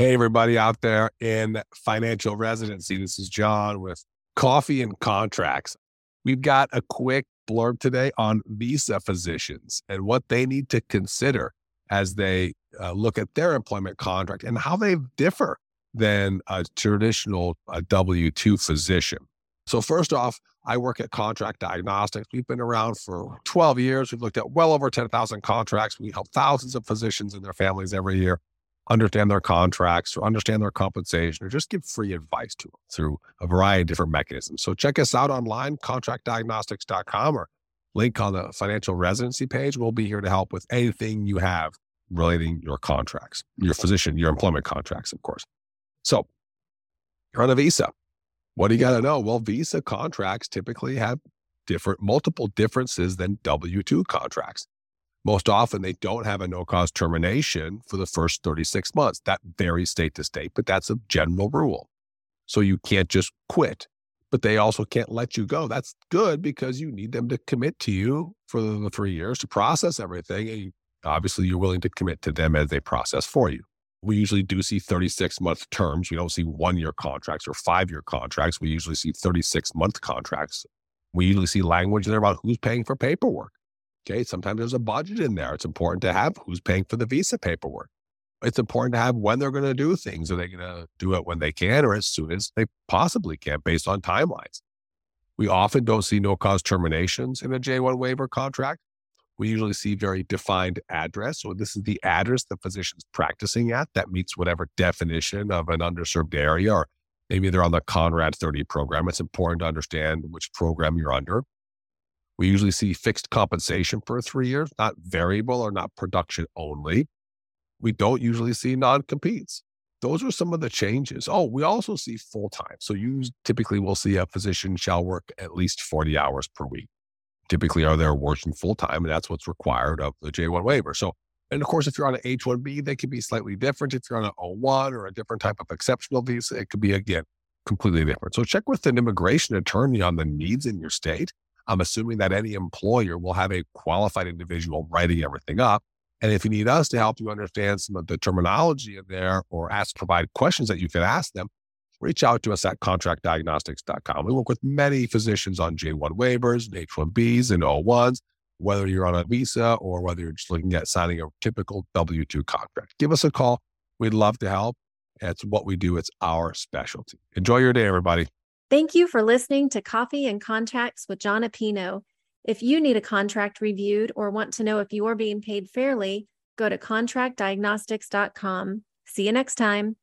Hey, everybody out there in financial residency. This is John with Coffee and Contracts. We've got a quick blurb today on visa physicians and what they need to consider as they uh, look at their employment contract and how they differ than a traditional W 2 physician. So, first off, I work at Contract Diagnostics. We've been around for 12 years. We've looked at well over 10,000 contracts. We help thousands of physicians and their families every year understand their contracts or understand their compensation or just give free advice to them through a variety of different mechanisms. So check us out online, contractdiagnostics.com or link on the financial residency page. We'll be here to help with anything you have relating your contracts, your physician, your employment contracts, of course. So you're on a visa. What do you got to know? Well, visa contracts typically have different, multiple differences than W 2 contracts. Most often, they don't have a no cause termination for the first 36 months. That varies state to state, but that's a general rule. So you can't just quit, but they also can't let you go. That's good because you need them to commit to you for the three years to process everything. And obviously, you're willing to commit to them as they process for you. We usually do see 36 month terms. We don't see one year contracts or five year contracts. We usually see 36 month contracts. We usually see language there about who's paying for paperwork. Okay. Sometimes there's a budget in there. It's important to have who's paying for the visa paperwork. It's important to have when they're going to do things. Are they going to do it when they can or as soon as they possibly can based on timelines? We often don't see no cause terminations in a J1 waiver contract. We usually see very defined address. So this is the address the physician's practicing at that meets whatever definition of an underserved area, or maybe they're on the Conrad 30 program. It's important to understand which program you're under. We usually see fixed compensation for three years, not variable or not production only. We don't usually see non competes. Those are some of the changes. Oh, we also see full time. So you typically will see a physician shall work at least 40 hours per week. Typically are there working full time, and that's what's required of the J1 waiver. So, and of course, if you're on an H1B, they can be slightly different. If you're on an O1 or a different type of exceptional visa, it could be again completely different. So check with an immigration attorney on the needs in your state I'm assuming that any employer will have a qualified individual writing everything up. And if you need us to help you understand some of the terminology in there or ask, provide questions that you can ask them, reach out to us at contractdiagnostics.com. We work with many physicians on J1 waivers, and H1Bs, and O1s, whether you're on a visa or whether you're just looking at signing a typical W 2 contract. Give us a call. We'd love to help. It's what we do, it's our specialty. Enjoy your day, everybody. Thank you for listening to Coffee and Contracts with John Appino. If you need a contract reviewed or want to know if you're being paid fairly, go to contractdiagnostics.com. See you next time.